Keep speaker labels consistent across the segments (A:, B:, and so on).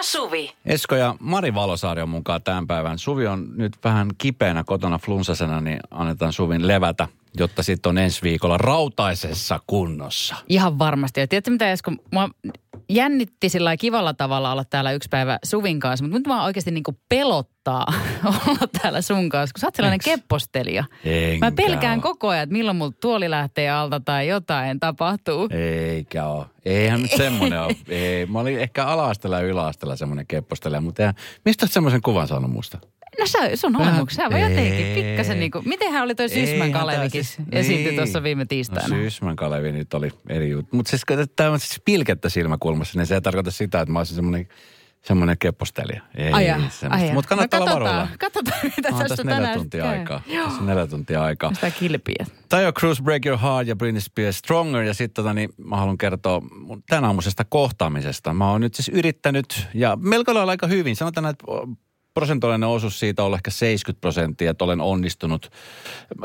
A: ja Suvi.
B: Esko ja Mari Valosaari on mukaan tämän päivän. Suvi on nyt vähän kipeänä kotona flunssasena, niin annetaan Suvin levätä, jotta sitten on ensi viikolla rautaisessa kunnossa.
C: Ihan varmasti. Ja tiedätkö mitä Esko, mua jännitti sillä kivalla tavalla olla täällä yksi päivä Suvin kanssa, mutta nyt mua oikeasti niin pelottaa olla täällä sun kanssa, kun sä oot sellainen
B: Eiks?
C: keppostelija.
B: Enkä
C: Mä pelkään
B: oo.
C: koko ajan, että milloin mulla tuoli lähtee alta tai jotain tapahtuu.
B: Eikä ole. Eihän nyt semmoinen ole. Ei, mä olin ehkä ala-asteella ja yläasteella semmoinen keppostelija, mutta eihän, mistä oot semmoisen kuvan saanut musta?
C: No sä, sun olemuksessa, sä voi jotenkin pikkasen niin kuin, mitenhän oli toi Sysmän
B: tää
C: Kalevikin
B: siis-
C: esiintyi
B: niin.
C: tuossa viime
B: No
C: tiistaina.
B: Sysmän Kalevi nyt oli eri juttu. Mutta siis tämä on siis pilkettä silmäkulmassa, niin se ei tarkoita sitä, että mä olisin semmoinen, semmoinen keppostelija. Ei,
C: Ai ai.
B: Mutta kannattaa
C: no,
B: olla varuilla.
C: katsotaan, mitä
B: On
C: tästä
B: tässä neljä
C: tänään
B: tuntia
C: käy.
B: aikaa.
C: Joo.
B: Tässä on neljä tuntia aikaa.
C: Sitä kilpiä.
B: Tayo Cruz, Break Your Heart ja Britney Spears Stronger. Ja sitten tota, niin mä haluan kertoa mun tämän aamuisesta kohtaamisesta. Mä oon nyt siis yrittänyt ja melko lailla aika hyvin. Sanotaan, että prosentuaalinen osuus siitä on ehkä 70 prosenttia, että olen onnistunut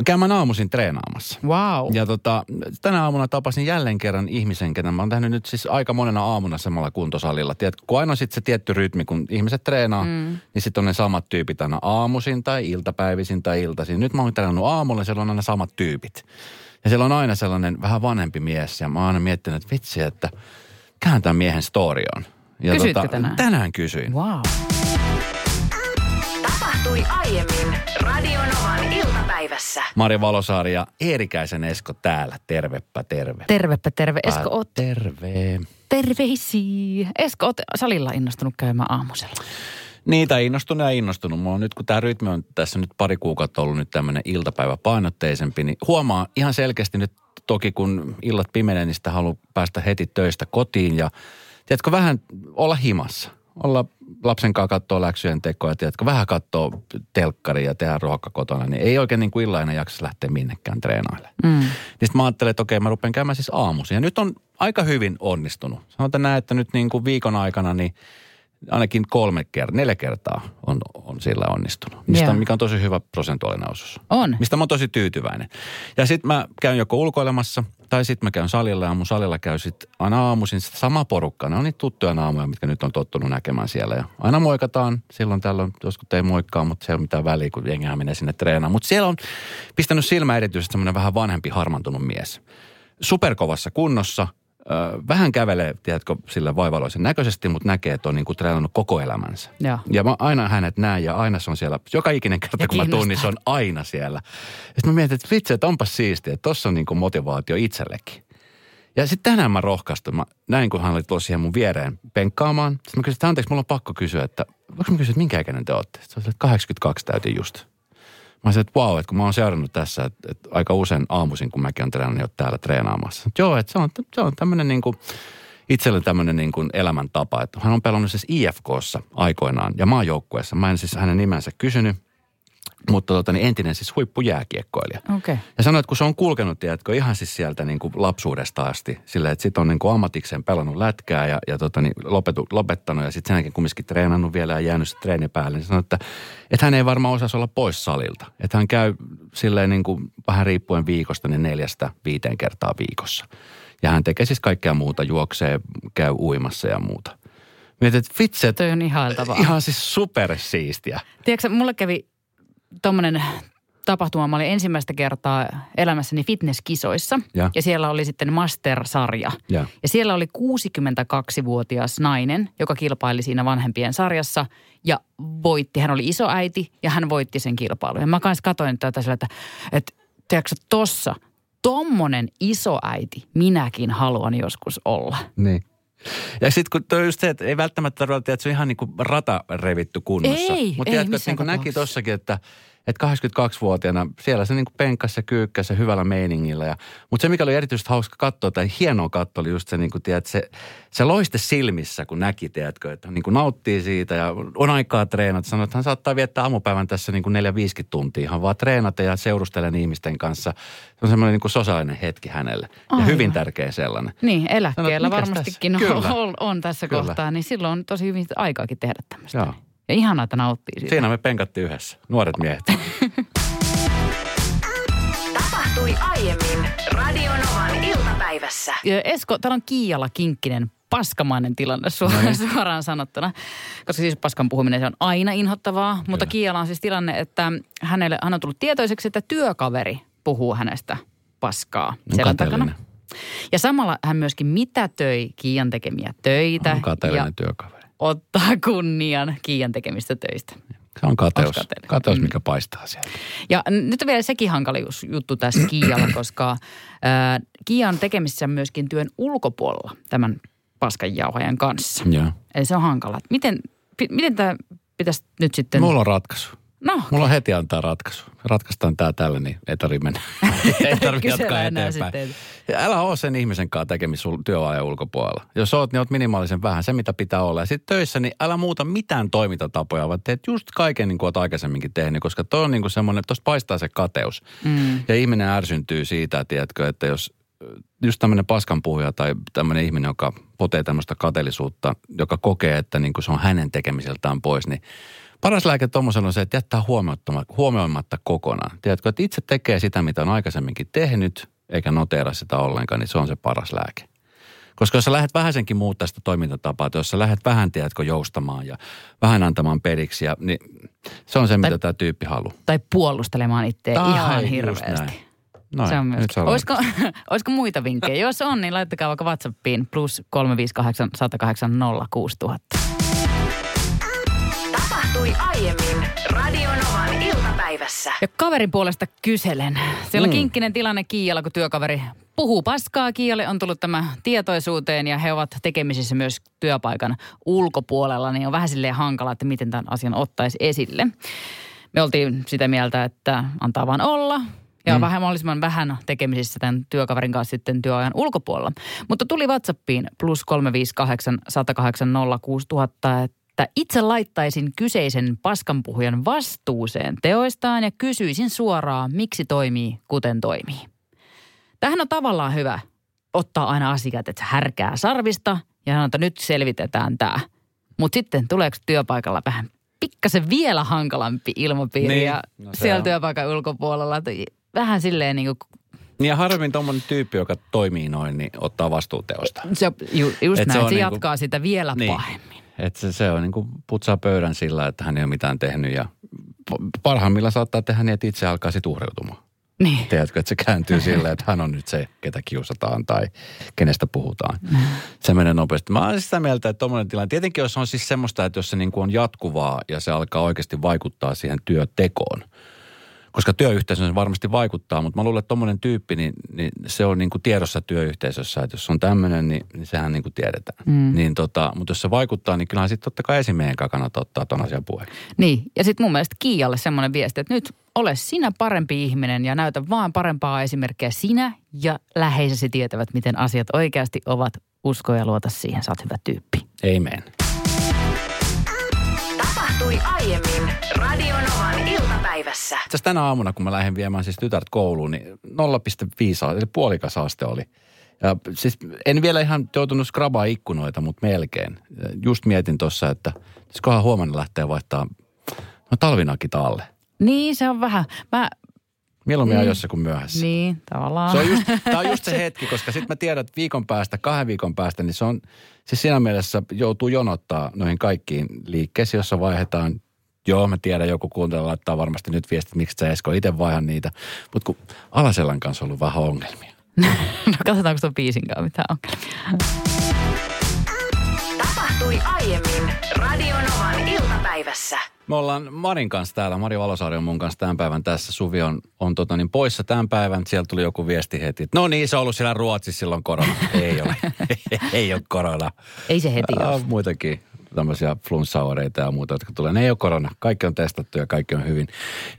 B: käymään aamuisin treenaamassa.
C: Wow.
B: Ja tota, tänä aamuna tapasin jälleen kerran ihmisen, ketä mä oon tehnyt nyt siis aika monena aamuna samalla kuntosalilla. Tiedätkö, kun aina sitten se tietty rytmi, kun ihmiset treenaa, mm. niin sitten on ne samat tyypit aina aamuisin tai iltapäivisin tai iltaisin. Nyt mä oon treenannut aamulla, siellä on aina samat tyypit. Ja siellä on aina sellainen vähän vanhempi mies ja mä oon aina miettinyt, että vitsi, että mikähän tämän miehen story on. Ja tota,
C: Kysyitkö tänään?
B: Tänään kysyin.
C: Wow.
A: Tapahtui aiemmin Radionovan iltapäivässä.
B: Mari Valosaari ja Eerikäisen Esko täällä. Tervepä terve.
C: Tervepä terve. Esko, oot
B: Terve.
C: terveisiä. Esko, oot salilla innostunut käymään aamusella.
B: Niitä innostunut ja innostunut. Mulla on nyt, kun tämä rytmi on tässä nyt pari kuukautta ollut nyt tämmöinen iltapäiväpainotteisempi, niin huomaa ihan selkeästi nyt toki kun illat pimenee, niin sitä haluaa päästä heti töistä kotiin ja tiedätkö, vähän olla himassa. Olla lapsen kanssa katsoa läksyjen tekoa tiedätkö, vähän katsoa telkkaria ja tehdä ruoka kotona, niin ei oikein niin kuin illainen jaksa lähteä minnekään treenailemaan.
C: Mm.
B: Niin sitten mä ajattelin, että okei, mä rupean käymään siis aamuisin. Ja nyt on aika hyvin onnistunut. Sanotaan näin, että nyt niin kuin viikon aikana niin ainakin kolme kertaa, neljä kertaa on, on sillä onnistunut. Mistä,
C: Joo.
B: mikä on tosi hyvä prosentuaalinen osuus.
C: On.
B: Mistä mä oon tosi tyytyväinen. Ja sitten mä käyn joko ulkoilemassa tai sitten mä käyn salilla ja mun salilla käy sitten aina aamuisin sitä sama porukka. Ne on niitä tuttuja naamoja, mitkä nyt on tottunut näkemään siellä. Ja aina moikataan, silloin tällöin, joskus ei moikkaa, mutta se ei ole mitään väliä, kun jengihän menee sinne treenaamaan. Mutta siellä on pistänyt silmä erityisesti semmoinen vähän vanhempi harmantunut mies. Superkovassa kunnossa, vähän kävelee, tiedätkö, sillä vaivaloisen näköisesti, mutta näkee, että on niin kuin treenannut koko elämänsä.
C: Joo.
B: Ja mä aina hänet näen ja aina se on siellä, joka ikinen kerta
C: Ja
B: kun mä tuun, niin se on aina siellä. Sitten mä mietin, että vitsi, että onpas siistiä, että tossa on niin kuin motivaatio itsellekin. Ja sitten tänään mä rohkaistun. Mä näin, kun hän oli tulossa siihen mun viereen penkkaamaan. Sitten mä kysyin, että anteeksi, mulla on pakko kysyä, että voinko mä kysyä, että minkä ikäinen te olette? Sitten se oli, että 82 täytin just. Mä sanoin, että vau, että kun mä oon seurannut tässä, että, että aika usein aamuisin, kun mäkin on treenannut, niin täällä treenaamassa. Että joo, että se on, se on tämmöinen niin kuin, itselle tämmöinen niin kuin elämäntapa. Että hän on pelannut siis IFKssa aikoinaan ja maajoukkueessa. Mä en siis hänen nimensä kysynyt, mutta tota, niin entinen siis huippujääkiekkoilija.
C: Okay.
B: Ja sanoit, kun se on kulkenut, tiedätkö, ihan siis sieltä niin kuin lapsuudesta asti. Sillä, että sit on niin kuin ammatikseen pelannut lätkää ja, ja tota, niin lopetu, lopettanut ja sitten sen jälkeen kumminkin treenannut vielä ja jäänyt se treeni päälle. Niin sanoi, että, että hän ei varmaan osaisi olla pois salilta. Että hän käy silleen niin kuin vähän riippuen viikosta, niin neljästä viiteen kertaa viikossa. Ja hän tekee siis kaikkea muuta, juoksee, käy uimassa ja muuta. Mietin, että vitsi, että
C: Toi on ihailtavaa.
B: ihan siis supersiistiä.
C: Tiedätkö, mulle kävi tommonen tapahtuma. Mä olin ensimmäistä kertaa elämässäni fitnesskisoissa.
B: Ja.
C: ja siellä oli sitten Master-sarja.
B: Ja.
C: Ja siellä oli 62-vuotias nainen, joka kilpaili siinä vanhempien sarjassa ja voitti. Hän oli isoäiti ja hän voitti sen kilpailun. Ja mä kanssa katsoin tätä sillä, että, että tiedätkö tossa, tommonen isoäiti minäkin haluan joskus olla.
B: Niin. Ja sitten kun toi just se, että ei välttämättä tarvitse, että se on ihan niin kuin rata revitty kunnossa.
C: Ei,
B: Mutta
C: ei
B: tiedätkö, että niin näki tossakin, että, että 82-vuotiaana siellä se niin kuin penkkas ja kyykkäs ja hyvällä meiningillä. Ja, mutta se, mikä oli erityisesti hauska katsoa, tai hienoa katsoa, oli just se, niin kuin, tiedät, se, se loiste silmissä, kun näki, tiedätkö, että niin kuin nauttii siitä ja on aikaa treenata. Sanoi, että hän saattaa viettää aamupäivän tässä niin kuin 4-50 tuntia ihan vaan treenata ja seurustella ihmisten kanssa. Se on semmoinen niin kuin sosiaalinen hetki hänelle ja
C: Aivan.
B: hyvin tärkeä sellainen.
C: Niin, eläkkeellä
B: mikäs
C: varmastikin
B: tässä?
C: on, on, on tässä
B: Kyllä.
C: kohtaa, niin silloin on tosi hyvin aikaakin tehdä tämmöistä.
B: Joo.
C: Ja ihanaa, että nauttii siitä.
B: Siinä me penkattiin yhdessä, nuoret miehet.
A: Tapahtui aiemmin Radionovan iltapäivässä.
C: Ja Esko, täällä on Kiijalla Kinkkinen paskamainen tilanne suoraan, suoraan sanottuna. Koska siis paskan puhuminen se on aina inhottavaa, mutta Kiialla on siis tilanne, että hänelle, hän on tullut tietoiseksi, että työkaveri puhuu hänestä paskaa selän takana. Ja samalla hän myöskin mitätöi Kiian tekemiä töitä
B: On
C: ja
B: kateellinen työkaveri.
C: Ottaa kunnian Kiian tekemistä töistä.
B: Se on kateus, kateus
C: Mm.
B: mikä paistaa sieltä.
C: Ja nyt on vielä sekin hankala jus- juttu tässä Kiialla, koska Kiia on tekemisissä myöskin työn ulkopuolella tämän paskanjauhajan kanssa.
B: Joo.
C: Eli se on hankala. Miten, pi- miten tämä pitäisi nyt sitten...
B: Mulla on ratkaisu.
C: No,
B: Mulla on heti antaa ratkaisu. Ratkaistaan tää tällä, niin ei tarvitse mennä. ei tarvitse jatkaa eteenpäin.
C: sitten.
B: Älä ole sen ihmisen kanssa tekemisissä työajan ulkopuolella. Jos oot, niin oot minimaalisen vähän, se mitä pitää olla. Ja sitten töissä, niin älä muuta mitään toimintatapoja, vaan teet just kaiken niin kuin oot aikaisemminkin tehnyt, koska toi on niin kuin semmoinen, että tosta paistaa se kateus.
C: mm,
B: Ja ihminen ärsyntyy siitä, tiedätkö, että jos just tämmöinen paskanpuhuja tai tämmöinen ihminen, joka potee tämmöistä kateellisuutta, joka kokee, että niin kuin se on hänen tekemiseltään pois, niin paras lääke tuommoisella on se, että jättää huomioimatta, kokonaan. Tiedätkö, että itse tekee sitä, mitä on aikaisemminkin tehnyt, eikä noteera sitä ollenkaan, niin se on se paras lääke. Koska jos sä lähdet vähäsenkin muuttaa sitä toimintatapaa, jos sä lähdet vähän, tiedätkö, joustamaan ja vähän antamaan periksi, ja, niin se on se, mitä tämä tyyppi haluaa.
C: tai puolustelemaan itseä
B: Tai
C: ihan hirveästi.
B: näin. Noin,
C: se on myös. Olisiko, olisiko muita vinkkejä? Jos on, niin laittakaa vaikka WhatsAppiin plus 358 108 06000.
A: Tapahtui aiemmin Radionovan iltapäivässä.
C: Ja kaverin puolesta kyselen. Siellä on
B: Mm.
C: kinkkinen tilanne Kiialla, kun työkaveri puhuu paskaa. Kiialle on tullut tämä tietoisuuteen ja he ovat tekemisissä myös työpaikan ulkopuolella. Niin on vähän silleen hankala, että miten tämän asian ottaisi esille. Me oltiin sitä mieltä, että antaa vaan olla. Ja mm. vähän mahdollisimman vähän tekemisissä tämän työkaverin kanssa sitten työajan ulkopuolella. Mutta tuli WhatsAppiin plus 358 108 06000, että itse laittaisin kyseisen paskanpuhujan vastuuseen teoistaan ja kysyisin suoraan, miksi toimii kuten toimii. Tähän on tavallaan hyvä ottaa aina asiat, että se härkää sarvista ja sanoa, että nyt selvitetään tämä. Mutta sitten tuleeko työpaikalla vähän pikkasen vielä hankalampi ilmapiiri
B: Niin,
C: ja
B: no se
C: siellä
B: on.
C: työpaikan ulkopuolella. Vähän silleen niin kuin,
B: Niin ja harvemmin tuommoinen tyyppi, joka toimii noin, niin ottaa vastuuteosta.
C: se, ju, just
B: Et se
C: näin,
B: on
C: se
B: niinku-
C: jatkaa sitä vielä
B: Niin.
C: pahemmin.
B: Että se, se on niin kuin putsaa pöydän sillä, että hän ei ole mitään tehnyt ja p- parhaimmillaan saattaa tehdä niin, että itse alkaa sitten uhreutumaan.
C: Niin.
B: Tiedätkö, että se kääntyy silleen, että hän on nyt se, ketä kiusataan tai kenestä puhutaan.
C: Mm.
B: Se menee nopeasti. Mä olen sitä mieltä, että tuommoinen tilanne, tietenkin jos on siis semmoista, että jos se niin kuin on jatkuvaa ja se alkaa oikeasti vaikuttaa siihen työtekoon, koska työyhteisö varmasti vaikuttaa, mutta mä luulen, että tuommoinen tyyppi, niin, niin se on niin kuin tiedossa työyhteisössä, että jos on tämmöinen, niin, niin sehän niin kuin tiedetään.
C: Mm.
B: Niin tota, mutta jos se vaikuttaa, niin kyllähän sitten totta kai esimiehen kannattaa ottaa ton asian puheeksi.
C: Niin, ja sitten mun mielestä Kiialle semmoinen viesti, että nyt ole sinä parempi ihminen ja näytä vaan parempaa esimerkkiä sinä ja läheisesi tietävät, miten asiat oikeasti ovat. Usko ja luota siihen, sä oot hyvä tyyppi.
B: Amen.
A: Tapahtui aiemmin Radionovan iltapäivässä.
B: Itse tänä aamuna, kun mä lähdin viemään siis tytärtä kouluun, niin 0,5, eli puolikas aste oli. Ja siis en vielä ihan joutunut skrabaa ikkunoita, mutta melkein. Just mietin tuossa, että kohan huomenna lähtee vaihtaa no talvinakit alle.
C: Niin, se on vähän. Mä,
B: Mieluummin
C: Mm.
B: ajoissa kuin myöhässä.
C: niin, tavallaan.
B: Se on just, tämä on just se hetki, koska sitten mä tiedän, että viikon päästä, kahden viikon päästä, niin se on, siis siinä mielessä joutuu jonottaa noihin kaikkiin liikkeisiin, jossa vaihdetaan Joo, mä tiedän, joku kuuntelija laittaa varmasti nyt viestit, miksi sä Esko itse vaihan niitä. Mutta kun Alaselän kanssa on ollut vähän ongelmia.
C: no katsotaanko tuon biisin kanssa mitään ongelmia.
A: Tapahtui aiemmin Radionovan iltapäivässä.
B: Me ollaan Marin kanssa täällä, Mari Valosaari on mun kanssa tämän päivän tässä. Suvi on, on tota niin poissa tämän päivän. Sieltä tuli joku viesti heti, että no niin, se on ollut siellä Ruotsissa silloin korona. Ei ole, ei ole korona.
C: Ei se heti ole.
B: Äh, muitakin tämmöisiä flunssaoireita ja muuta, jotka tulee. Ne ei ole korona. Kaikki on testattu ja kaikki on hyvin.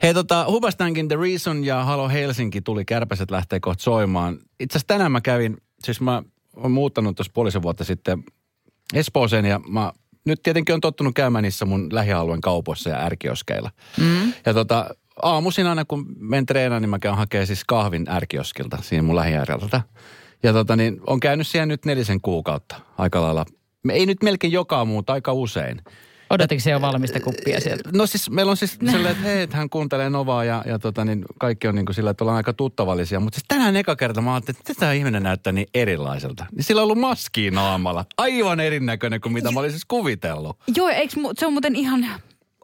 B: Hei tota, Hubastankin The Reason ja Halo Helsinki tuli, kärpäset lähtee kohta soimaan. Itse asiassa tänään mä kävin, siis mä oon muuttanut tuossa puolisen vuotta sitten Espooseen ja mä nyt tietenkin on tottunut käymään niissä mun lähialueen kaupoissa ja ärkioskeilla.
C: Mm.
B: Ja tota, aamuisin aina kun menen treenaan, niin mä käyn hakemaan siis kahvin ärkioskilta siinä mun lähiääreltä. Ja tota niin, on käynyt siellä nyt nelisen kuukautta aika lailla. Me ei nyt melkein joka aamu, mutta aika usein.
C: Odotiko se jo valmista kuppia sieltä?
B: No siis meillä on siis silleen, että hei, että hän kuuntelee Novaa ja, ja tota, niin kaikki on niin kuin sillä, että ollaan aika tuttavallisia. Mutta siis tänään eka kerta mä ajattelin, että tämä ihminen näyttää niin erilaiselta. Niin sillä on ollut maski naamalla. Aivan erinäköinen kuin mitä mä olin siis kuvitellut.
C: Joo, eikö, se on muuten ihan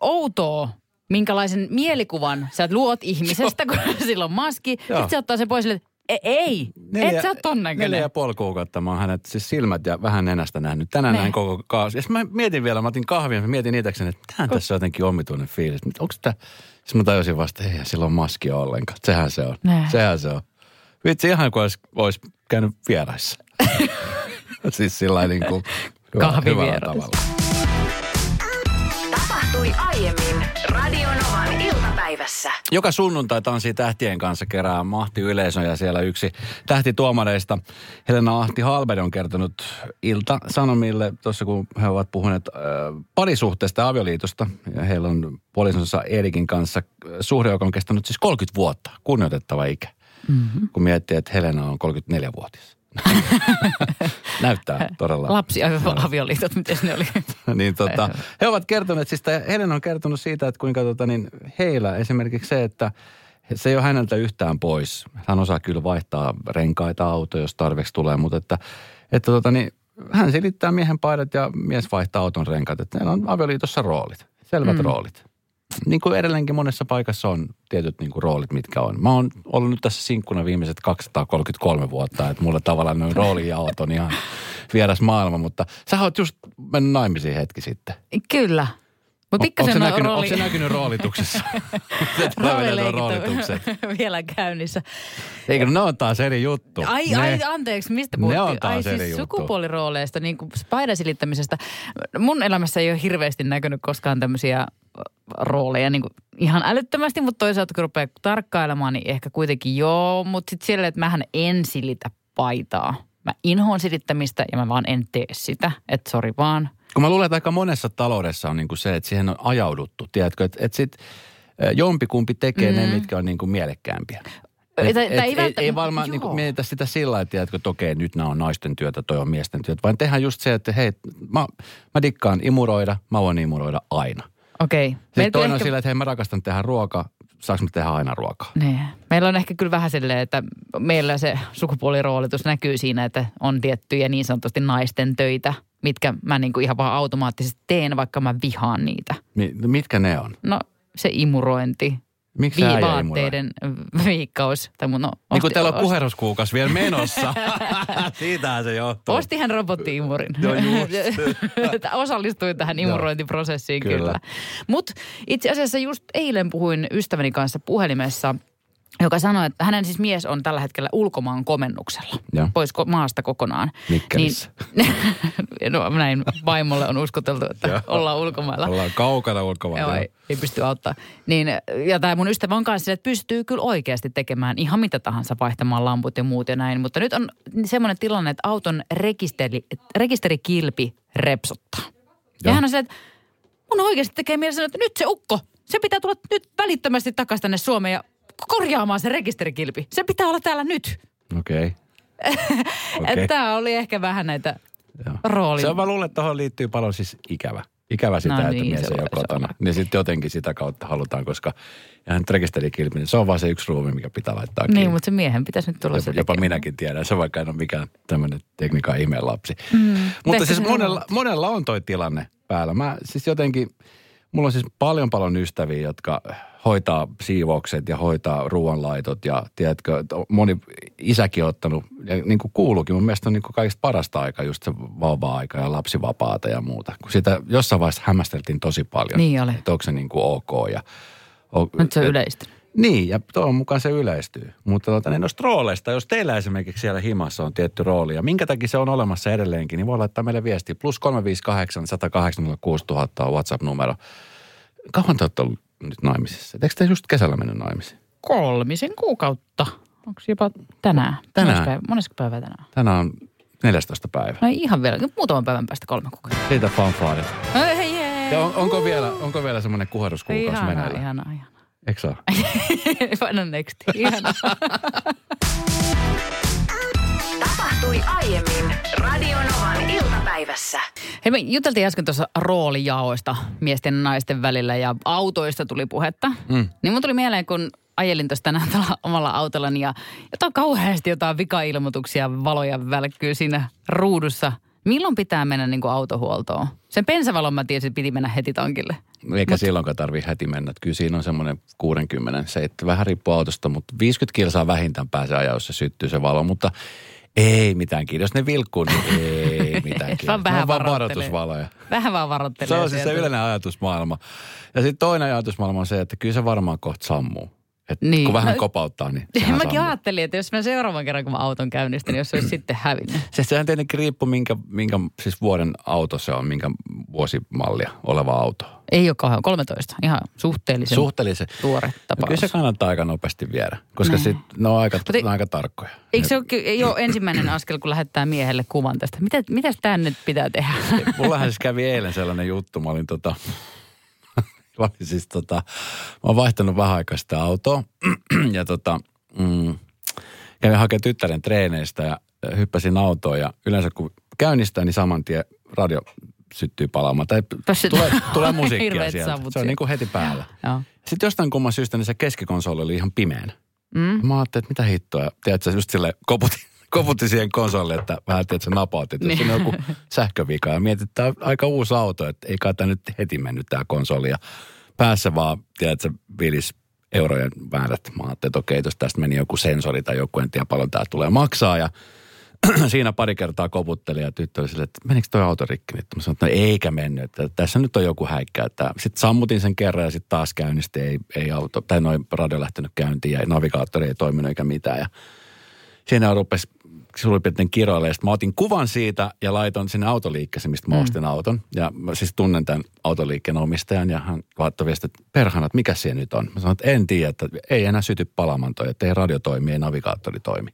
C: outoa, minkälaisen mielikuvan sä luot ihmisestä, kun sillä on maski.
B: Joo.
C: Sitten se ottaa sen pois sille, "E- ei, et sä ole ton
B: neljä
C: näköinen.
B: ja puoli kuukautta mä oon hänet siis silmät ja vähän nenästä nähnyt. Tänään
C: Ne.
B: näin koko kaas. Ja mä mietin vielä, mä otin kahvia, mä mietin itsekseni, että tähän tässä on jotenkin omituinen fiilis. Onko tämä, siis mä tajusin vasta, että ei sillä on maski ollenkaan. Sehän se on.
C: Ne.
B: Sehän se on. Vitsi ihan kuin olisi, olisi käynyt vieraissa. siis sillä lailla niin kuin hyvä- hyvällä tavalla.
A: Tapahtui aiemmin Radionovan iltapäivässä.
B: Joka sunnuntai tanssii tähtien kanssa kerää mahti yleisön ja siellä yksi tähtituomareista, Helena Ahti Halberi on kertonut Ilta Sanomille, tuossa kun he ovat puhuneet äh, parisuhteesta ja avioliitosta. Ja heillä on puolisonsa Erikin kanssa äh, suhde, joka on kestänyt siis 30 vuotta, kunnioitettava ikä. Mm-hmm. Kun miettii, että Helena on 34-vuotias. Näyttää todella.
C: Lapsi avioliitot, miten ne oli?
B: niin tota, he ovat kertoneet, siis tämä Helena on kertonut siitä, että kuinka tota, niin heillä esimerkiksi se, että se ei ole häneltä yhtään pois. Hän osaa kyllä vaihtaa renkaita autoja, jos tarveksi tulee, mutta että, että tota, niin, hän silittää miehen paidat ja mies vaihtaa auton renkaat. Että meillä on avioliitossa roolit, selvät mm. roolit. Niin kuin edelleenkin monessa paikassa on tietyt niin kuin roolit, mitkä on. Mä oon ollut nyt tässä sinkkuna viimeiset 233 vuotta, että mulle tavallaan noin roolijaot on ihan vieras maailma, mutta sä oot just mennyt naimisiin hetki sitten.
C: Kyllä. Mutta pikkasen
B: se,
C: on
B: näkynyt,
C: rooli...
B: onko se näkynyt roolituksessa? Roolitukset.
C: vielä käynnissä.
B: Eikö ne on taas eri juttu?
C: Ai,
B: ne,
C: ai, anteeksi, mistä
B: Ne
C: puhuttiin?
B: on taas
C: ai
B: eri
C: siis
B: juttu.
C: sukupuolirooleista, niin kuin paidan silittämisestä. Mun elämässä ei ole hirveästi näkynyt koskaan tämmöisiä rooleja niin kuin ihan älyttömästi, mutta toisaalta kun rupeaa tarkkailemaan, niin ehkä kuitenkin joo. Mutta sitten siellä, että mähän en silitä paitaa. Mä inhoon silittämistä ja mä vaan en tee sitä. Että sori vaan.
B: Kun mä luulen, että aika monessa taloudessa on niin kuin se, että siihen on ajauduttu. Tiedätkö, että, että sit äh, jompikumpi tekee mm. ne, mitkä on niin kuin mielekkäämpiä. Et, et,
C: ei
B: ei,
C: välttä-
B: ei varmaan niin kuin mietitä sitä sillä lailla, että okei, nyt nämä on naisten työtä, toi on miesten työtä. Vaan tehdään just se, että hei, mä, mä dikkaan imuroida, mä voin imuroida aina.
C: Okei.
B: Sitten
C: Meillä
B: toinen on
C: ehkä-
B: sillä, että hei, mä rakastan tehdä ruokaa, saanko tehdä aina ruokaa?
C: Niin. Meillä on ehkä kyllä vähän silleen, että meillä se sukupuoliroolitus näkyy siinä, että on tiettyjä niin sanotusti naisten töitä, mitkä mä niin kuin ihan vaan automaattisesti teen, vaikka mä vihaan niitä.
B: Mi- mitkä ne on?
C: No se imurointi,
B: Miksi
C: vi- vaatteiden viikkaus. Tai mun, no,
B: Niin kuin
C: osti-
B: teillä on
C: osti-
B: kuheruskuukas vielä menossa. Siitähän se johtuu.
C: Osti hän robotti-imurin. Että Osallistuin tähän imurointiprosessiin
B: Kyllä.
C: kyllä. Mutta itse asiassa just eilen puhuin ystäväni kanssa puhelimessa, joka sanoi, että hänen siis mies on tällä hetkellä ulkomaan komennuksella.
B: Joo.
C: Pois ko- maasta kokonaan.
B: Mikkelissä.
C: Niin, no näin vaimolle on uskoteltu, että
B: Joo.
C: ollaan ulkomailla.
B: Ollaan kaukana ulkomailla.
C: Joo, ei, ei pysty auttaa. Niin, ja tämä mun ystävä on kanssa, että pystyy kyllä oikeasti tekemään ihan mitä tahansa, vaihtamaan lamput ja muut ja näin. Mutta nyt on semmoinen tilanne, että auton rekisteri, rekisterikilpi repsottaa. Ja
B: Joo.
C: hän on se, että mun oikeasti tekee mieli sanoa, että nyt se ukko, se pitää tulla nyt välittömästi takaisin tänne Suomeen ja korjaamaan se rekisterikilpi. Se pitää olla täällä nyt.
B: Okei.
C: Okay.
B: Okei.
C: Tämä oli ehkä vähän näitä
B: Joo.
C: rooli.
B: Se on, mä luulen, että tuohon liittyy paljon siis ikävä. Ikävä sitä,
C: No
B: että
C: niin,
B: mies ei ole kotona.
C: on.
B: Niin sitten jotenkin sitä kautta halutaan, koska hän rekisterikilpi, niin se on vaan se yksi ruumi, mikä pitää laittaa kiinni.
C: Niin, mutta se miehen pitäisi nyt tulla
B: jopa,
C: se
B: jopa
C: tekemään.
B: minäkin tiedän, se vaikka en ole mikään tämmöinen tekniikan ihmeen lapsi. Mm, mutta siis monella,
C: on.
B: monella on toi tilanne päällä. Mä siis jotenkin, mulla on siis paljon paljon ystäviä, jotka hoitaa siivoukset ja hoitaa ruoanlaitot ja tiedätkö, moni isäkin on ottanut, ja niin kuin kuuluukin, mun mielestä on niin kuin kaikista parasta aika just se vauva-aika ja lapsivapaata ja muuta. Kun sitä jossain vaiheessa hämmästeltiin tosi paljon,
C: Niin oli.
B: että onko se niin kuin ok ja... o-
C: Nyt se on
B: niin, ja toivon mukaan se yleistyy. Mutta tota, niin noista rooleista, jos teillä esimerkiksi siellä himassa on tietty rooli, ja minkä takia se on olemassa edelleenkin, niin voi laittaa meille viesti. Plus 358 186 000 on WhatsApp-numero. Kauan te olette ollut nyt naimisissa? Eikö te just kesällä mennyt naimisiin?
C: Kolmisen kuukautta. Onko jopa tänään?
B: Tänään.
C: Monesko päivä, monesko päivä tänään?
B: Tänään on 14 päivä.
C: No ei ihan vielä, muutaman päivän päästä kolme kuukautta.
B: Siitä fanfaarit.
C: Hei, hei.
B: Ja on, onko, vielä, onko vielä semmoinen kuheruskuukausi
C: Ihanaa,
B: meneillä?
C: ihanaa, ihanaa.
B: Eikö se ole?
C: Paina next. Ihanaa.
A: Tapahtui aiemmin Radionovan iltapäivässä.
C: Hei, me juteltiin äsken tuossa roolijaoista miesten ja naisten välillä ja autoista tuli puhetta. Mm. Niin mun tuli mieleen, kun ajelin tuossa tänään tällä omalla autollani ja jotain kauheasti jotain vikailmoituksia, valoja välkkyy siinä ruudussa. Milloin pitää mennä niin kuin autohuoltoon? Sen pensavalon mä tiesin, että piti mennä heti tankille.
B: Eikä Mut, silloinkaan tarvii heti mennä. Että Kyllä siinä on semmoinen 60, se että vähän riippuu autosta, mutta 50 kilsaa vähintään pääsee ajaa, jos se syttyy se valo. Mutta ei mitään kiinni. Jos ne vilkkuu, niin ei mitään kiinni.
C: Vaan vähän
B: on vaan varoitusvaloja.
C: Vähän vaan varoittelee.
B: Se on siis se yleinen ajatusmaailma. Ja sitten toinen ajatusmaailma on se, että kyllä se varmaan kohta sammuu. Et
C: Niin.
B: Kun vähän
C: No,
B: kopauttaa, niin sehän
C: Mäkin ajattelin, että jos mä seuraavan kerran, kun mä auton käynnistin, niin jos se olisi sitten hävinnyt.
B: Se, sehän tietenkin riippuu, minkä, minkä siis vuoden auto se on, minkä vuosimallia oleva auto.
C: Ei ole kauhean, 13. Ihan suhteellisen
B: Suhteellisen.
C: tuore
B: No,
C: tapaus.
B: kyllä se kannattaa aika nopeasti viedä, koska
C: Niin.
B: sit, ne on aika,
C: Mutta
B: ne on aika tarkkoja.
C: Eikö se ole, ole ensimmäinen askel, kun lähettää miehelle kuvan tästä? Mitä, mitäs tämä nyt pitää tehdä?
B: Mullahan siis kävi eilen sellainen juttu. Mä olin tota, mä olin siis tota, mä oon vaihtanut vähän aikaa sitä autoa. ja tota, mm, kävin hakemaan tyttären treeneistä ja hyppäsin autoon. Ja yleensä kun käynnistää, niin saman tien radio syttyy palaamaan. Tai
C: Tässä-
B: tulee, tulee musiikkia sieltä. Se on niin kuin heti päällä.
C: Joo.
B: Sitten jostain kumman syystä niin se keskikonsoli oli ihan pimeänä.
C: Mm.
B: Mä ajattelin, että mitä hittoa. Ja tiedätkö, just sille koputin, koputin siihen konsolille, että vähän tiedätkö, napautit. Että
C: Niin.
B: on joku sähkövika. Ja mietin, että tämä on aika uusi auto, että ei kai tämä nyt heti mennyt tämä konsoli. Ja päässä vaan, tiedätkö, vilis eurojen määrät. Mä ajattelin, että okei, jos tästä meni joku sensori tai joku, en tiedä paljon tämä tulee maksaa. Ja siinä pari kertaa koputteli ja tyttö oli silleen, että menikö toi auto rikki? Nyt mä sanoin, että no eikä mennyt, että tässä nyt on joku häikkä. Sitten sammutin sen kerran ja sitten taas käynnisti, ei, ei auto, tai noin radio lähtenyt käyntiin ja navigaattori ei toiminut eikä mitään. Ja siinä rupesi suurin kiroille. Ja sit mä otin kuvan siitä ja laitoin sinne autoliikkeeseen, mistä mä ostin auton. Ja mä siis tunnen tämän autoliikkeen omistajan ja hän laittoi viesti, että perhana, että mikä siellä nyt on? Mä sanoin, että en tiedä, että ei enää syty palamaan toi, että ei radio toimi, ei navigaattori toimi.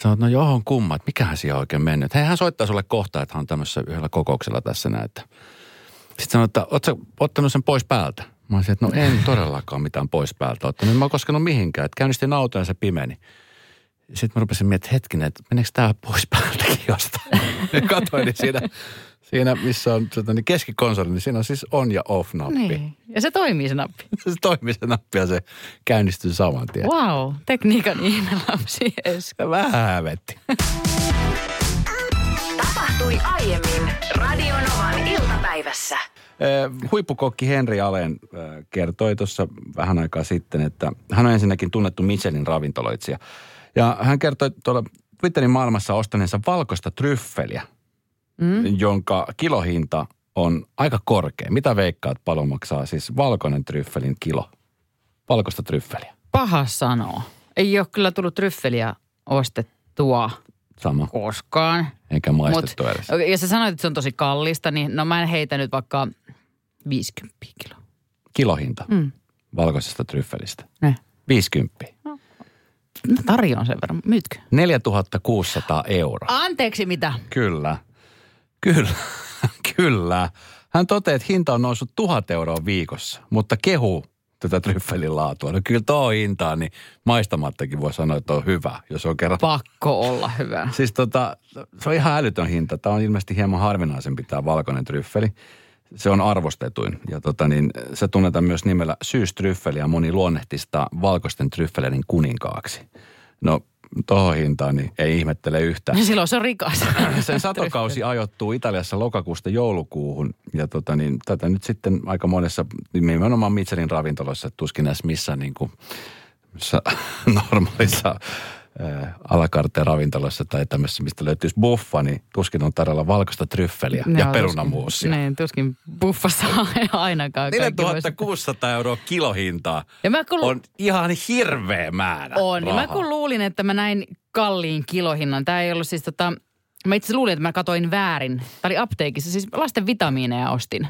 B: Sanoin, että no johon kumma, että mikähän siellä on oikein mennyt. Hei, hän soittaa sulle kohta, että hän on tämmöisessä yhdellä kokouksella tässä näin. että- Sitten sanoin, että ootko ottanut sen pois päältä? Mä olisin, että no en todellakaan mitään pois päältä ottanut. Mä oon koskenut mihinkään. Että käynnistin auton ja se pimeni. Sitten mä rupesin miettimään, että hetkinen, että meneekö tämä pois päältäkin jostain? Ja Katoin, niin siinä, siinä missä on tota, niin keskikonsoli, niin siinä on siis on ja off nappi.
C: Niin. Ja se toimii se nappi.
B: Se toimii se nappi ja se käynnistyy saman tien.
C: Wow, tekniikan ihmelapsi Esko.
B: Vähän hävetti.
A: Tapahtui aiemmin Radionovan iltapäivässä.
B: Eh, Huippukokki Henri Alen eh, kertoi tuossa vähän aikaa sitten, että hän on ensinnäkin tunnettu Michelin ravintoloitsija. Ja hän kertoi tuolla Twitterin maailmassa ostaneensa valkoista tryffeliä, mm. jonka kilohinta on aika korkea. Mitä veikkaat paljon maksaa siis valkoinen tryffelin kilo? Valkoista tryffeliä.
C: Paha sanoa. Ei ole kyllä tullut tryffeliä ostettua
B: Sama.
C: koskaan.
B: Eikä maistettu Mut, edes.
C: ja sä sanoit, että se on tosi kallista, niin no mä en heitä nyt vaikka 50 kiloa.
B: Kilohinta
C: Mm.
B: valkoisesta tryffelistä.
C: Ne.
B: 50.
C: No, tarjoan sen verran. Myytkö?
B: 4600 euroa.
C: Anteeksi mitä?
B: Kyllä. Kyllä. Kyllä. Hän toteaa, että hinta on noussut tuhat euroa viikossa, mutta kehu tätä tryffelin laatua. No kyllä tuo hintaa, niin maistamattakin voi sanoa, että on hyvä, jos on kerran.
C: Pakko olla hyvä.
B: Siis tota, se on ihan älytön hinta. Tämä on ilmeisesti hieman harvinaisempi tämä valkoinen tryffeli. Se on arvostetuin ja tota niin, se tunnetaan myös nimellä syystryffeli ja moni luonnehti sitä valkoisten tryffeleiden kuninkaaksi. No tuohon hintaan niin ei ihmettele yhtään.
C: Silloin se on rikas.
B: Sen satokausi ajoittuu Italiassa lokakuusta joulukuuhun ja tota niin, tätä nyt sitten aika monessa, nimenomaan Michelin ravintoloissa, tuskin edes missään niin kuin, normaalissa alakarte ravintoloissa tai tämmöisessä, mistä löytyisi buffa, niin tuskin on tarjolla valkoista tryffeliä
C: Ne
B: ja perunamuusia.
C: Niin, tuskin buffassa ainakaan. kaikki voisi-
B: 4600 euroa kilohintaa
C: Ja mä kun,
B: on ihan hirveä määrä
C: on, niin mä
B: rahaa.
C: kun luulin, että mä näin kalliin kilohinnan. Tämä ei ollut siis tota, mä itse luulin, että mä katoin väärin. Tämä oli apteekissa, siis lasten vitamiineja ostin.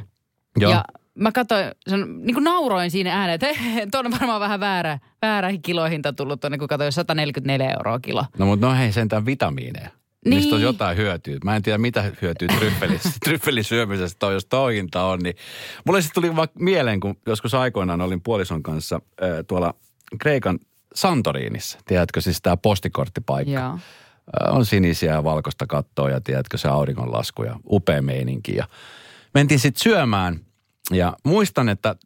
B: Joo.
C: Ja mä katsoin, sen, niin kuin nauroin siinä ääneen, että hei, tuon on varmaan vähän väärä, väärä kilohinta tullut tuonne, kun katsoin 144 euroa kilo.
B: No mutta no hei sentään vitamiineja. Niin. Niistä on
C: Niin.
B: jotain hyötyä. Mä en tiedä, mitä hyötyä tryffelis, tryffelin syömisestä on, jos toi hinta on. Niin. Mulle sitten tuli vaikka mieleen, kun joskus aikoinaan olin puolison kanssa äh, tuolla Kreikan Santoriinissa. Tiedätkö siis tämä postikorttipaikka?
C: Joo.
B: on sinisiä ja valkoista kattoa ja tiedätkö se auringonlasku ja upea meininki. Ja mentiin sitten syömään ja muistan, että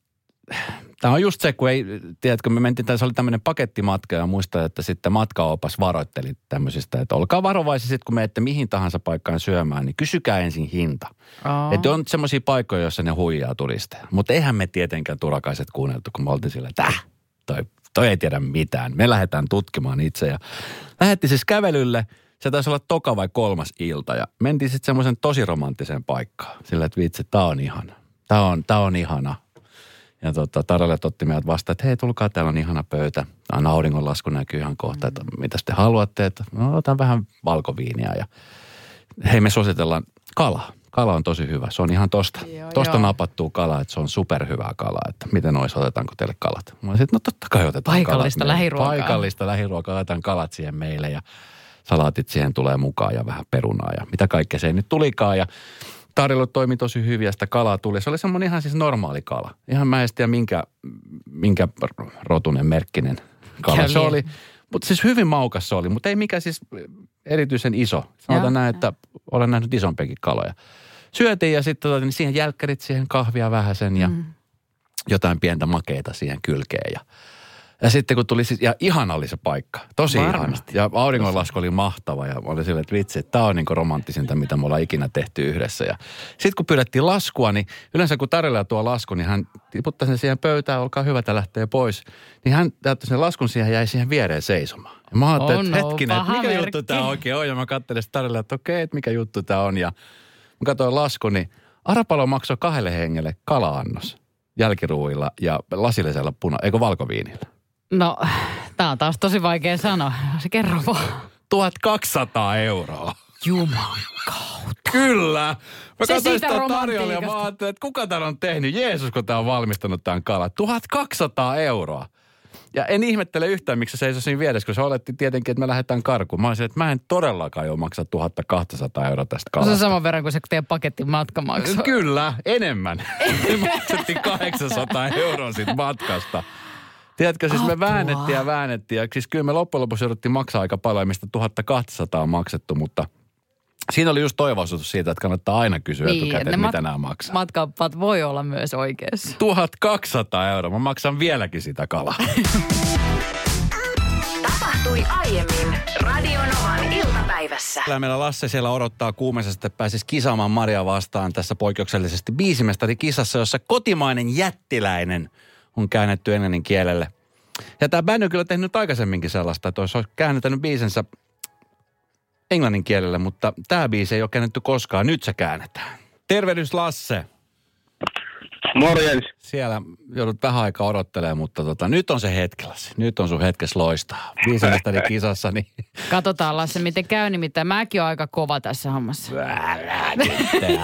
B: Tämä on just se, kun ei, tiedätkö, me mentiin, se oli tämmöinen pakettimatka ja muistan, että sitten matkaopas varoitteli tämmöisistä, että olkaa varovaisia sitten, kun menette mihin tahansa paikkaan syömään, niin kysykää ensin hinta. Oh. Että on semmoisia paikkoja, joissa ne huijaa turisteja. Mutta eihän me tietenkään turakaiset kuunneltu, kun me oltiin sillä, että äh, toi, toi ei tiedä mitään. Me lähdetään tutkimaan itse ja lähetti siis kävelylle. Se taisi olla toka vai kolmas ilta ja mentiin sitten semmoisen tosi romanttiseen paikkaan. Sillä, että vitsi, tää on ihana. Tää on, tää on ihana ja tota, Tarjalle otti meidät vastaan, että hei tulkaa, täällä on ihana pöytä. Tämä auringonlasku näkyy ihan kohta, että mitä te haluatte, että no, otan vähän valkoviiniä. Ja hei me suositellaan kala. Kala on tosi hyvä. Se on ihan tosta, joo, tosta joo. napattuu kala, että se on superhyvää kalaa. Että miten olisi, otetaanko teille kalat? Mä olisin, no totta kai otetaan
C: Paikallista
B: kalat.
C: lähiruokaa.
B: Paikallista lähiruokaa, otetaan kalat siihen meille ja salaatit siihen tulee mukaan ja vähän perunaa ja mitä kaikkea se nyt tulikaan. Ja tarjolla toimi tosi hyvin ja sitä kalaa tuli. Se oli semmoinen ihan siis normaali kala. Ihan mä en tiedä minkä, minkä rotunen merkkinen kala se oli. Mutta siis hyvin maukas se oli, mutta ei mikä siis erityisen iso. Sanotaan näin, että olen nähnyt isompiakin kaloja. Syötiin ja sitten tota, niin siihen jälkkärit siihen kahvia vähän sen ja mm. jotain pientä makeita siihen kylkeen. Ja ja sitten kun tuli, siis, ja ihana oli se paikka, tosi Varmasti. ihana. Ja auringonlasku oli mahtava ja oli silleen, että vitsi, että tämä on niin romanttisinta, mitä me ollaan ikinä tehty yhdessä. Ja sitten kun pyydettiin laskua, niin yleensä kun tarjolla tuo lasku, niin hän tiputtaa sen siihen pöytään, olkaa hyvä, että lähtee pois. Niin hän täytti sen laskun siihen jäi siihen viereen seisomaan. Ja mä ajattelin, oh että no, hetkinen, että mikä merkki. juttu tämä oikein on. Ja mä katselin sitä tarjolla, että okei, että mikä juttu tämä on. Ja mä katsoin lasku, niin Arapalo maksoi kahdelle hengelle kalaannos jälkiruuilla ja lasillisella puna, eikö valkoviinillä.
C: No, tää on taas tosi vaikea sanoa. Se kerro vaan.
B: 1200 euroa.
C: Jumalan kautta.
B: Kyllä. Mä se katsoin sitä tarjolla ja mä ajattelin, että kuka tämän on tehnyt. Jeesus, kun tää on valmistanut tämän kalan. 1200 euroa. Ja en ihmettele yhtään, miksi se seisoi siinä vieressä, kun se oletti tietenkin, että me lähdetään karkuun. Mä olisin, että mä en todellakaan jo maksa 1200 euroa tästä kalasta.
C: Se on saman verran kuin se teidän paketin matka maksoi.
B: Kyllä, enemmän. me maksettiin 800 euroa siitä matkasta. Tiedätkö, siis me väännettiin ja väännettiin. Ja siis kyllä me loppujen lopuksi jouduttiin maksaa aika paljon, mistä 1200 on maksettu, mutta siinä oli just toivoisuus siitä, että kannattaa aina kysyä niin, etukäteen, mitä mat- nämä maksaa.
C: Matkapat voi olla myös oikeassa.
B: 1200 euroa. Mä maksan vieläkin sitä kalaa.
A: Tapahtui aiemmin Radionovan iltapäivässä.
B: Kyllä meillä Lasse siellä odottaa kuumesesta, että pääsisi kisaamaan Maria vastaan tässä poikkeuksellisesti biisimestari kisassa, jossa kotimainen jättiläinen – on käännetty englannin kielelle. Ja tämä bändi on kyllä tehnyt aikaisemminkin sellaista, että olisi käännetänyt biisensä englannin kielelle, mutta tämä biisi ei ole käännetty koskaan. Nyt se käännetään. Tervehdys Lasse.
D: Morjens.
B: Siellä joudut vähän aikaa odottelemaan, mutta tota, nyt on se hetkellä. Nyt on sun hetkes loistaa. Viisemestari kisassa, niin...
C: Katsotaan Lasse, miten käy, nimittäin mäkin olen aika kova tässä hommassa.
B: Älä nyt,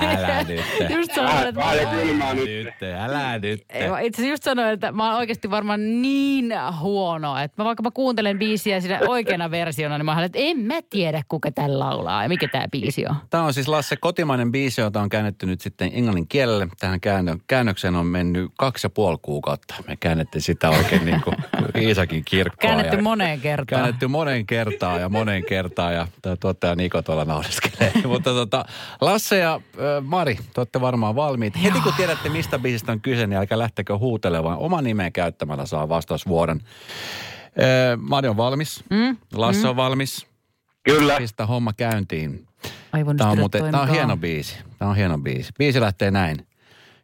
B: älä nyt.
C: just sanoin, että...
D: Älä kylmää nyt.
B: Älä nyt.
C: Itse asiassa just sanoin, että mä oon oikeasti varmaan niin huono, että mä vaikka mä kuuntelen biisiä siinä oikeana versiona, niin mä että en mä tiedä, kuka tällä laulaa ja mikä tämä biisi on.
B: Tämä on siis Lasse kotimainen biisi, jota on käännetty nyt sitten englannin kielelle. Tähän käännö, käännökseen on mennyt kaksi ja puoli kuukautta. Me käännettiin sitä oikein niin kuin Iisakin kirkkoa.
C: Käännetty moneen kertaan.
B: Käännetty moneen kertaan ja moneen kertaan ja tuottaja Niko tuolla naureskelee. Mutta tota, Lasse ja äh, Mari, te olette varmaan valmiit. Heti kun tiedätte, mistä biisistä on kyse, niin älkää lähtekö huutelemaan. Oma nimeä käyttämällä saa vastausvuoron. Äh, Mari on valmis. Mm? Lasse mm. on valmis.
D: Kyllä.
B: Pistä homma käyntiin. Tämä on, muuten, tämä on hieno biisi. Tämä on hieno biisi. Biisi lähtee näin.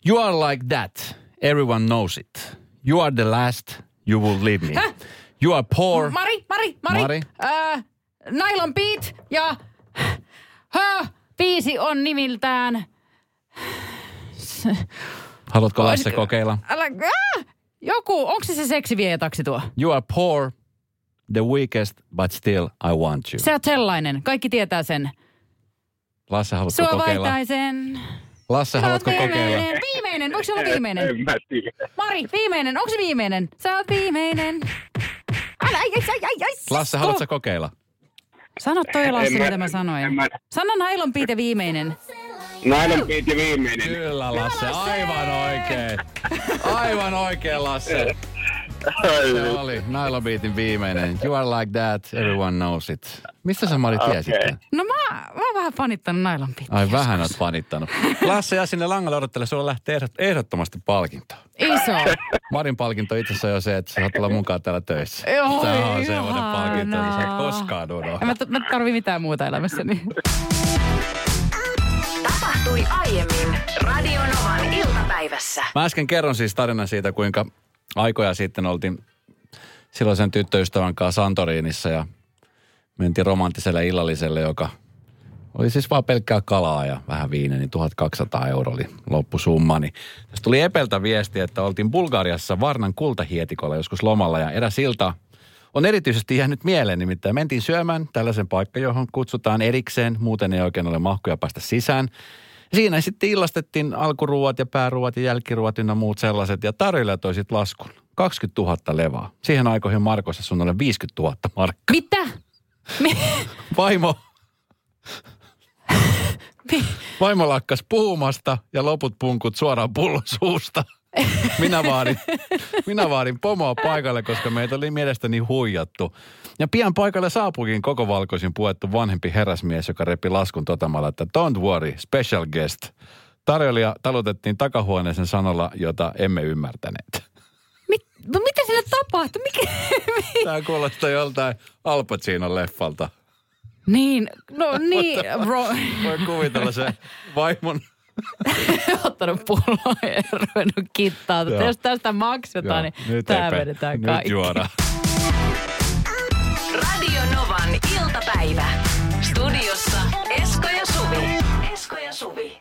B: You are like that. Everyone knows it. You are the last. You will leave me. Häh? You are poor.
C: Mari, Mari, Mari. Mari. Äh, Nylon Beat ja... Hö, biisi on nimiltään...
B: Haluatko Lasse kokeilla?
C: Älä, äh, joku, onko se se seksivietaksi tuo?
B: You are poor, the weakest, but still I want you.
C: Se on sellainen, kaikki tietää sen.
B: Lasse, haluatko Sua kokeilla?
C: Sua
B: Lasse, haluatko
C: viimeinen.
B: kokeilla?
C: Viimeinen, voiko se olla viimeinen?
D: En mä tiedä.
C: Mari, viimeinen, onko se viimeinen? Sä oot viimeinen. Älä, ai, ai, ai, ai,
B: Lasse, haluatko kokeilla?
C: Sano toi Lasse, mitä mä sanoin. Mä... Sano Nailon Piite viimeinen.
D: Nailon Piite viimeinen.
B: Kyllä Lasse, aivan oikein. Aivan oikein Lasse. Se oli Nailo Beatin viimeinen. You are like that, everyone knows it. Mistä sä Mari tiesit tämän?
C: No mä, mä oon vähän fanittanut Nailon Pittiä.
B: Ai vähän oot fanittanut. Lasse ja sinne langalle odottele, sulla lähtee ehdot- ehdottomasti palkinto.
C: Iso.
B: Marin palkinto itse asiassa on jo se, että sä saat olla mukaan täällä töissä.
C: Joo,
B: Tämä on semmoinen palkinto, että sä et koskaan
C: En
B: unohda.
C: mä, mä tarvii mitään muuta elämässäni.
A: Tapahtui aiemmin Radionovan iltapäivässä.
B: Mä äsken kerron siis tarinan siitä, kuinka aikoja sitten oltiin silloisen tyttöystävän kanssa Santorinissa ja mentiin romanttiselle illalliselle, joka oli siis vaan pelkkää kalaa ja vähän viiniä, niin 1200 euroa oli loppusumma. Niin tästä tuli Epeltä viesti, että oltiin Bulgariassa Varnan kultahietikolla joskus lomalla ja eräs ilta on erityisesti jäänyt mieleen, nimittäin mentiin syömään tällaisen paikka, johon kutsutaan erikseen, muuten ei oikein ole mahkuja päästä sisään. Siinä sitten illastettiin alkuruuat ja pääruuat ja jälkiruuat ynnä muut sellaiset ja tarjoilijat toi sit laskun. 20 000 levaa. Siihen aikoihin Markossa sun oli 50 000 markkaa.
C: Mitä? Mi-
B: Vaimo,
C: mi-
B: vaimo lakkas puhumasta ja loput punkut suoraan pullon suusta. Minä vaadin, minä vaadin pomoa paikalle, koska meitä oli mielestäni huijattu. Ja pian paikalle saapuikin koko valkoisin puettu vanhempi herrasmies, joka repi laskun totamalla, että don't worry, special guest. Tarjoilija talutettiin takahuoneeseen sanolla, jota emme ymmärtäneet.
C: mit, no mitä sille tapahtui? Mikä?
B: Tämä kuulostaa joltain Al Pacinon leffalta.
C: niin, no niin, bro.
B: Voi kuvitella se vaimon.
C: ottanut pulloa ja ruvennut kittaa.
B: Joo.
C: Jos tästä maksetaan, niin
B: nyt
C: tämä
B: Epe,
C: vedetään
B: Nyt
C: kaikki.
B: juodaan.
A: Radio Novan iltapäivä. Studiossa Esko ja Suvi.